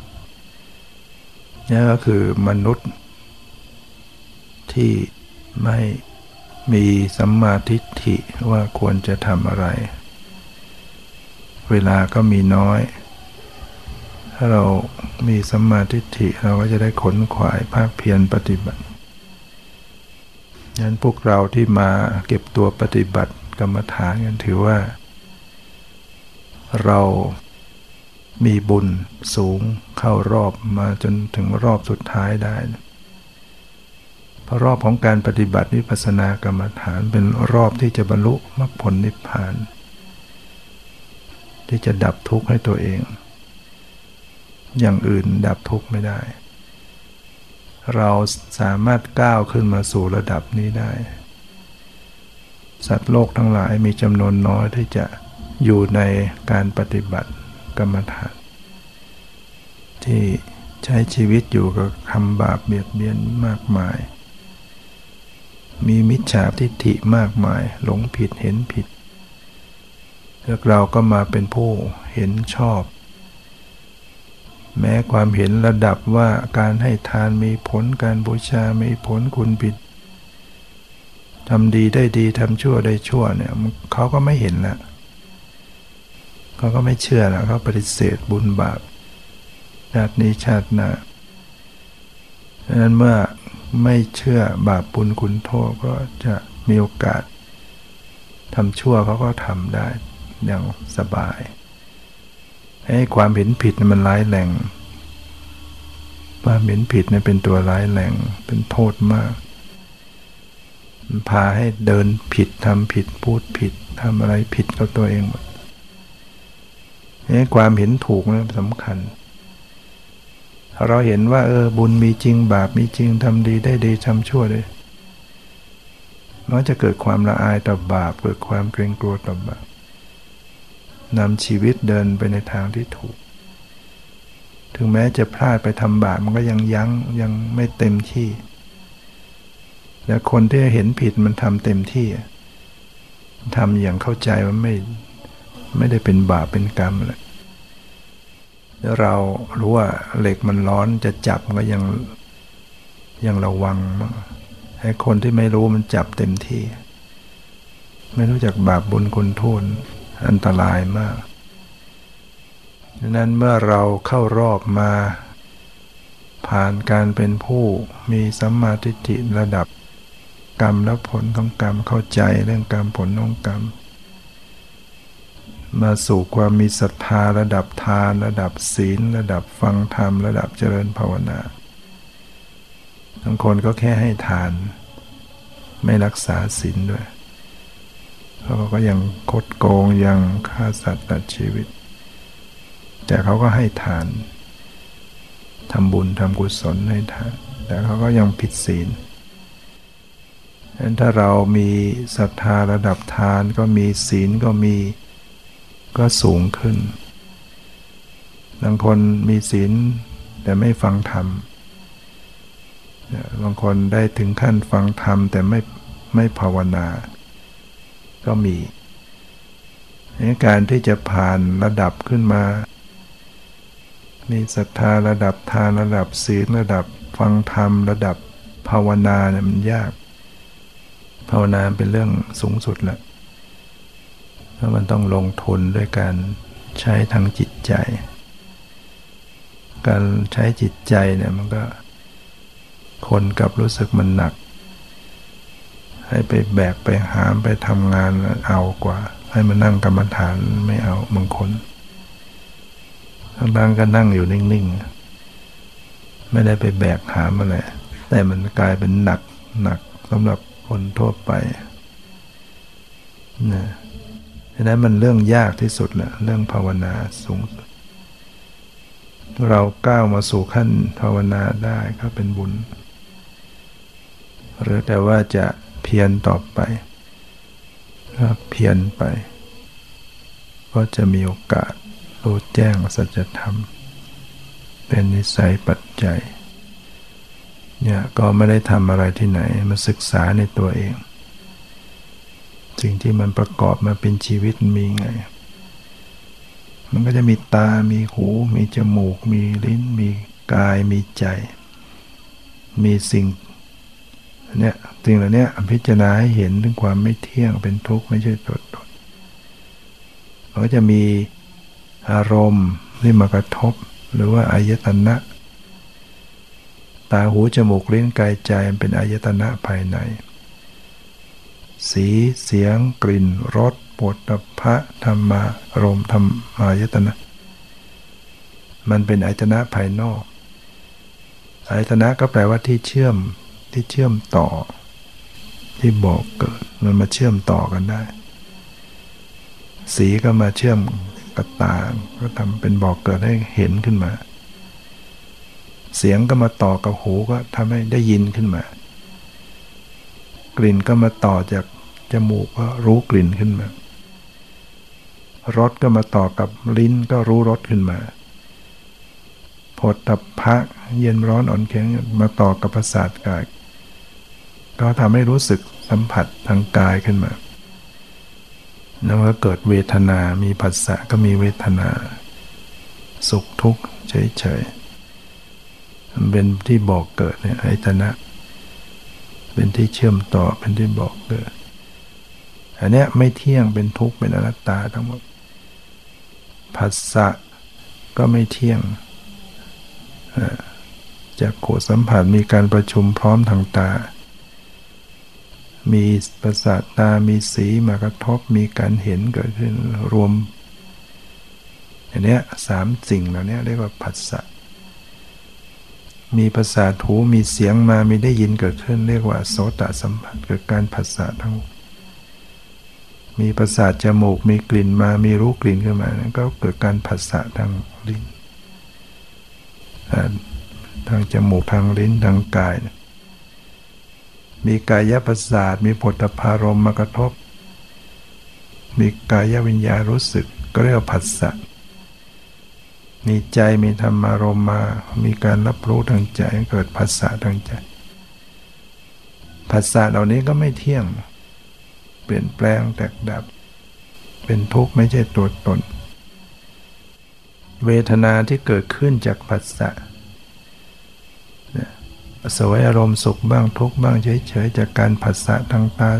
นี่ก็คือมนุษย์ ที่ไม่มีสัมมาทิฏฐิว่าควรจะทำอะไร เวลาก็มีน้อย ถ้าเรามีสัมมาทิฏฐิเราก็จะได้ขนขวายภาคเพียรปฏิบัติยันพวกเราที่มาเก็บตัวปฏิบัติกรรมฐานกันถือว่า เรามีบุญสูงเข้ารอบมาจนถึงรอบสุดท้ายได้พราะรอบของการปฏิบัติวิปัสสนากรรมฐานเป็นรอบที่จะบรรลุมรรคผลนิพพาน ที่จะดับทุกข์ให้ตัวเอง อย่างอื่นดับทุกข์ไม่ได้ เราสามารถก้าวขึ้นมาสู่ระดับนี้ได้ สัตว์โลกทั้งหลายมีจำนวนน้อยที่จะ อยู่ในการปฏิบัติกรรมฐานที่ใช้ชีวิตอยู่กับคำบาปเบียดเบียนมากมาย มีมิจฉาทิฏฐิมากมาย หลงผิดเห็นผิดแล้วเราก็มาเป็นผู้เห็นชอบ แม้ความเห็นระดับว่าการให้ทานมีผลการบูชา มีผลคุณผิดทำดีได้ดีทำชั่วได้ชั่วเนี่ยเขาก็ไม่เห็นละ เขาก็ไม่เชื่อแล้วเขาปฏิเสธบุญบาปชาตินี้ชาติหน้าดังนั้นเมื่อไม่เชื่อบาปบุญคุณโทษก็จะมีโอกาสทำชั่วเขาก็ทำได้อย่างสบายให้ความเห็นผิดมันร้ายแรงความเห็นผิดเนี่ยเป็นตัวร้ายแรงเป็นโทษมากมันพาให้เดินผิดทำผิดพูดผิดทำอะไรผิดกับตัวเองหมด ให้ความเห็นถูกนี่สำคัญ เราเห็นว่า เออ บุญมีจริงบาปมีจริงทำดีได้ดีทำชั่วได้มันจะเกิดความละอายต่อบาป เกิดความเกรงกลัวต่อบาปนำชีวิตเดินไปในทางที่ถูก ถึงแม้จะพลาดไปทำบาปมันก็ยังยั้งยังไม่เต็มที่แต่คนที่เห็นผิดมันทำเต็มที่ทำอย่างเข้าใจว่าไม่ ไม่ได้เป็นบาปเป็นกรรมเลยแล้วเรารู้ว่าเหล็กมันร้อนจะจับก็ยังยังระวังให้คนที่ไม่รู้มันจับเต็มที่ ไม่รู้จักบาปบุญคุณโทษอันตรายมากดังนั้นเมื่อเราเข้ารอบมา ผ่านการเป็นผู้มีสัมมาทิฏฐิระดับกรรมและผลของกรรมเข้าใจเรื่องกรรมผลของกรรม มาสู่ความมีศรัทธาระดับทาน ระดับศีล ระดับฟังธรรม ระดับเจริญภาวนาบางคนก็แค่ให้ทาน ไม่รักษาศีลด้วยเขาก็ยังคดโกงยังฆ่าสัตว์ตัดชีวิต แต่เขาก็ให้ทานทำบุญทำกุศลให้ทาน แต่เขาก็ยังผิดศีลฉะนั้นถ้าเรามีศรัทธาระดับทานก็มีศีลก็มี ก็สูงขึ้น บางคนมีศีลแต่ไม่ฟังธรรม บางคนได้ถึงขั้นฟังธรรมแต่ไม่ไม่ภาวนา ก็มีในการที่จะผ่านระดับขึ้นมา มีศรัทธาระดับทานระดับศีลระดับฟังธรรมระดับภาวนาเนี่ยมันยาก ภาวนาเป็นเรื่องสูงสุดแหละ เพราะมันต้องลงทุนด้วยการใช้ทางจิตใจ การใช้จิตใจเนี่ยมันก็คนกับรู้สึกมันหนัก ให้ไปแบกไปหามไปทำงานเอากว่า ให้มานั่งกรรมฐานไม่เอาบางคนทั้งๆก็นั่งอยู่นิ่งๆ ไม่ได้ไปแบกหามอะไรแต่มันกลายเป็นหนักหนักสำหรับคนทั่วไปนะ ฉะนั้นมันเรื่องยากที่สุดแหละเรื่องภาวนาสูงสุด เราก้าวมาสู่ขั้นภาวนาได้ก็เป็นบุญ หรือแต่ว่าจะเพียรต่อไปก็เพียรไป ก็จะมีโอกาสรู้แจ้งสัจธรรม เป็นนิสัยปัจจัยเนี่ยก็ไม่ได้ทำอะไรที่ไหนมาศึกษาในตัวเอง สิ่งที่มันประกอบมาเป็นชีวิตมีไง มันก็จะมีตา มีหู มีจมูก มีลิ้น มีกาย มีใจ มีสิ่งเนี่ยสิ่งเหล่านี้พิจารณาให้เห็นถึงความไม่เที่ยงเป็นทุกข์ไม่ใช่ตัวตนมันก็จะมีอารมณ์ที่มากระทบ หรือว่าอายตนะ ตาหูจมูกลิ้นกายใจมันเป็นอายตนะภายใน สีเสียงกลิ่นรสปวดตพะธรรมารมธรรมายตนะ มันเป็นอายตนะภายนอกอายตนะก็แปลว่าที่เชื่อมที่เชื่อมต่อ ที่บอกเกิดมันมาเชื่อมต่อกันได้ สีก็มาเชื่อมกับตาก็ทำเป็นบอกเกิดให้เห็นขึ้นมา เสียงก็มาต่อกับหูก็ทำให้ได้ยินขึ้นมา กลิ่นก็มาต่อจากจมูกก็รู้กลิ่นขึ้นมารสก็มาต่อกับลิ้นก็รู้รสขึ้นมาผดตับพะเย็นร้อนอ่อนแข็งมาต่อกับประสาทกาย ก็ทำให้รู้สึกสัมผัสทางกายขึ้นมาแล้วก็เกิดเวทนา มีผัสสะก็มีเวทนา สุขทุกข์เฉยๆมันเป็นที่บอกเกิดเนี่ยไอตนะ เป็นที่เชื่อมต่อเป็นที่บอกเกิดอันเนี้ยไม่เที่ยงเป็นทุกข์เป็นอนัตตาทั้งหมดภาษะก็ไม่เที่ยงจากโขสัมผัสมีการประชุมพร้อมทางตา มีประสาทตามีสีมากระทบมีการเห็นเกิดขึ้นรวมอันเนี้ยสามสิ่งเหล่านี้เรียกว่าผัสสะ มีภาษาหูมีเสียงมามีได้ยินเกิดขึ้น เรียกว่าโสตสัมผัสเกิดการภาษาทั้ง มีภาษาจมูกมีกลิ่นมามีรู้กลิ่นขึ้นมาก็เกิดการภาษาทางลิ้นทางจมูกทางลิ้นทางกาย มีกายประสาทมีผลพารมมากระทบ มีกายวิญญาณรู้สึกก็เรียกว่าผัสสะ มีใจมีธรรมารมมา มีการรับรู้ทางใจเกิดภาษาทางใจภาษาเหล่านี้ก็ไม่เที่ยง เปลี่ยนแปลงแตกดับ เป็นทุกข์ไม่ใช่ตัวตน เวทนาที่เกิดขึ้นจากภาษาสวยอารมณ์สุขบ้างทุกข์บ้างเฉยๆจากการผัสสะทางตา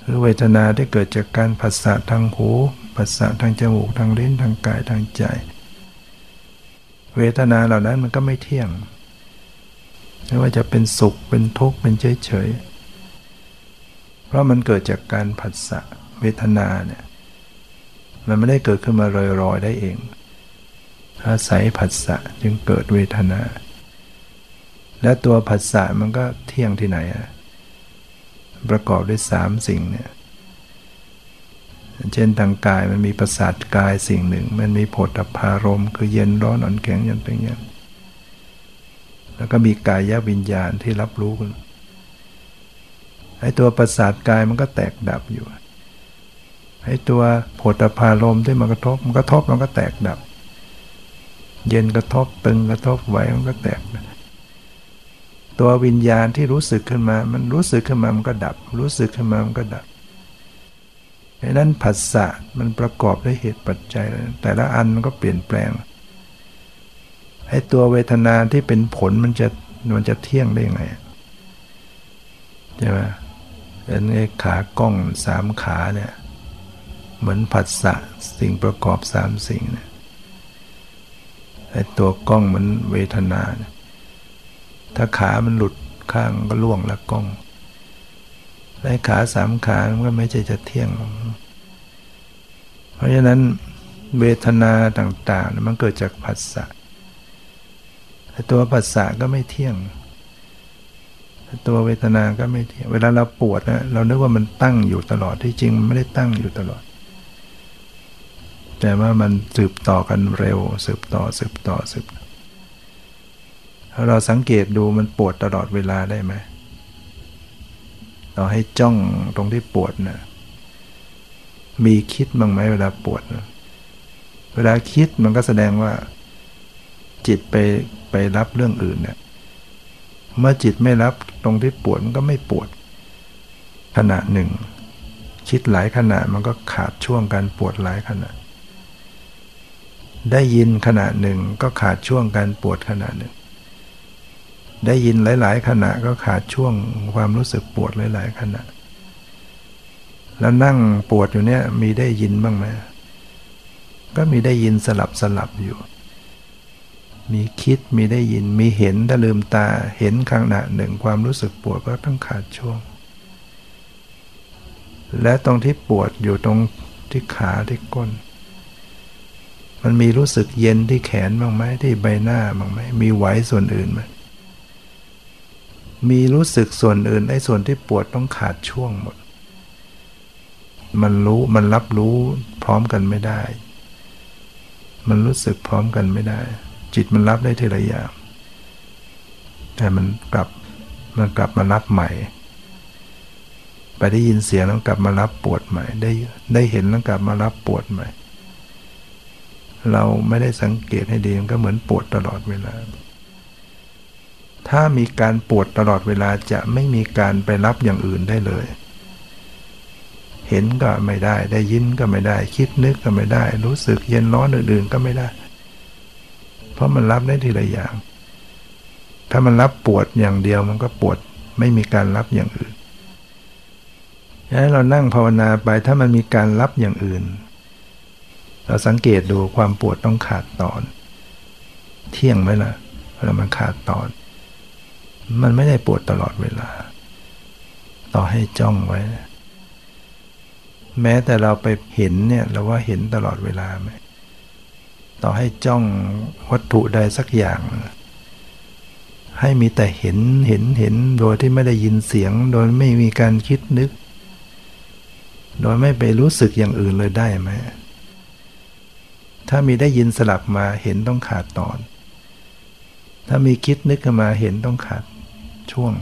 หรือเวทนาที่เกิดจากการผัสสะทางหู ภาษาทางจมูกทางลิ้นทางกายทางใจ เวทนาเหล่านั้นมันก็ไม่เที่ยงไม่ว่าจะเป็นสุขเป็นทุกข์เป็นเฉยเฉยเพราะมันเกิดจากการผัสสะเวทนาเนี่ยมันไม่ได้เกิดขึ้นมาลอยๆได้เอง อาศัยผัสสะจึงเกิดเวทนา และตัวผัสสะมันก็เที่ยงที่ไหนอะประกอบด้วยสามสิ่งเนี่ย เช่นทางกายมันมีประสาทกายสิ่งหนึ่ง มันมีโผฏฐารมคือเย็นร้อนอ่อนแข็งอย่างต่างๆแล้วก็มีกายวิญญาณที่รับรู้กันไอ้ตัวประสาทกายมันก็แตกดับอยู่ไอ้ตัวโผฏฐารมที่มันกระทบมันกระทบมันก็แตกดับ เย็นกระทบตึงกระทบไหวมันก็แตกดับตัววิญญาณที่รู้สึกขึ้นมา มันรู้สึกขึ้นมามันก็ดับ รู้สึกขึ้นมามันก็ดับ ดังนั้นผัสสะมันประกอบด้วยเหตุปัจจัย แต่ละอันมันก็เปลี่ยนแปลงไอ้ตัวเวทนาที่เป็นผลมันจะมันจะเที่ยงได้ยังไงใช่ไหมเป็นไอ้ขากล้องสามขาเนี่ยเหมือนผัสสะสิ่งประกอบสามสิ่งเนี่ยไอ้ตัวกล้องเหมือนเวทนาเนี่ยถ้าขามันหลุดข้างก็ล่วงละกล้อง ไอ้ขาสามขามันก็ไม่ใช่จะเที่ยง เพราะฉะนั้นเวทนาต่างๆ มันเกิดจากผัสสะแต่ตัวผัสสะก็ไม่เที่ยง ตัวเวทนาก็ไม่เที่ยง เวลาเราปวดนะเรานึกว่ามันตั้งอยู่ตลอดที่จริงมันไม่ได้ตั้งอยู่ตลอด แต่ว่ามันสืบต่อกันเร็ว สืบต่อสืบต่อสืบต่อถ้าเราสังเกตดูมันปวดตลอดเวลาได้ไหม เราให้จ้องตรงที่ปวดนะมีคิดบ้างไหมเวลาปวดนะเวลาคิดมันก็แสดงว่า จิตไปไปรับเรื่องอื่นเนี่ยเมื่อจิตไม่รับตรงที่ปวดมันก็ไม่ปวด ขณะหนึ่ง คิดหลายขณะมันก็ขาดช่วงการปวดหลายขณะ ได้ยินขณะหนึ่งก็ขาดช่วงการปวดขณะหนึ่ง ได้ยินหลาย ๆ ขณะก็ขาดช่วงความรู้สึกปวดหลาย ๆ ขณะ แล้วนั่งปวดอยู่เนี่ยมีได้ยินบ้างไหมก็มีได้ยินสลับสลับอยู่ มีคิดมีได้ยินมีเห็นถ้าลืมตาเห็นขณะหนึ่งความรู้สึกปวดก็ต้องขาดช่วง และตรงที่ปวดอยู่ตรงที่ขาที่ก้น มันมีรู้สึกเย็นที่แขนบ้างไหมที่ใบหน้าบ้างไหมมีไหวส่วนอื่นไหม มีรู้สึกส่วนอื่นไอ้ส่วนที่ปวดต้องขาดช่วงหมด มันรู้มันรับรู้พร้อมกันไม่ได้ มันรู้สึกพร้อมกันไม่ได้ จิตมันรับได้ทีละอย่างแต่มันกลับมันกลับมารับใหม่ ไปได้ยินเสียงแล้วกลับมารับปวดใหม่ ได้ได้เห็นแล้วกลับมารับปวดใหม่ เราไม่ได้สังเกตให้ดีมันก็เหมือนปวดตลอดเวลา ถ้ามีการปวดตลอดเวลาจะไม่มีการไปรับอย่างอื่นได้เลย เห็นก็ไม่ได้ ได้ยินก็ไม่ได้ คิดนึกก็ไม่ได้ รู้สึกเย็นร้อนอื่นๆก็ไม่ได้ เพราะมันรับได้ทีละอย่าง ถ้ามันรับปวดอย่างเดียวมันก็ปวดไม่มีการรับอย่างอื่นฉะนั้นเรานั่งภาวนาไปถ้ามันมีการรับอย่างอื่น เราสังเกตดูความปวดต้องขาดตอน เที่ยงไหมล่ะเวลามันขาดตอน มันไม่ได้ปวดตลอดเวลา ต่อให้จ้องไว้ แม้แต่เราไปเห็นเนี่ยเราว่าเห็นตลอดเวลาไหมต่อให้จ้องวัตถุใดสักอย่าง ให้มีแต่เห็นเห็นเห็นโดยที่ไม่ได้ยินเสียง โดยไม่มีการคิดนึก โดยไม่ไปรู้สึกอย่างอื่นเลยได้ไหมถ้ามีได้ยินสลับมาเห็นต้องขาดตอน ถ้ามีคิดนึกมาเห็นต้องขาด ช่วง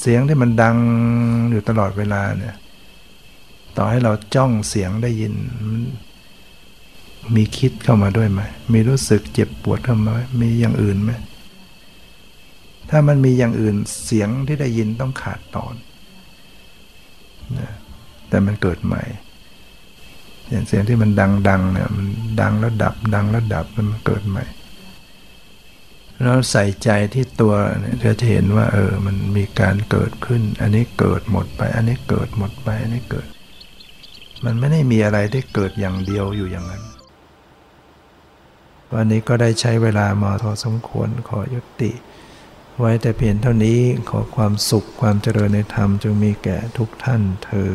เสียงที่มันดังอยู่ตลอดเวลาเนี่ย ต่อให้เราจ้องเสียงได้ยิน มีคิดเข้ามาด้วยไหมมีรู้สึกเจ็บปวดเข้ามาไหมมีอย่างอื่นไหมถ้ามันมีอย่างอื่นเสียงที่ได้ยินต้องขาดตอนนะแต่มันเกิดใหม่เสียงที่มันดังๆเนี่ยมันดังแล้วดับ ดังแล้วดับมันเกิดใหม่ เราใส่ใจที่ตัวเนี่ยจะเห็นว่า เออ มันมีการเกิดขึ้น อันนี้เกิดหมดไป อันนี้เกิดหมดไป อันนี้เกิด มันไม่ได้มีอะไรที่เกิดอย่างเดียวอยู่อย่างนั้น วันนี้ก็ได้ใช้เวลามาทอสมควรขอยุติ ไว้แต่เพียงเท่านี้ขอความสุขความเจริญในธรรมจงมีแก่ทุกท่านเทอ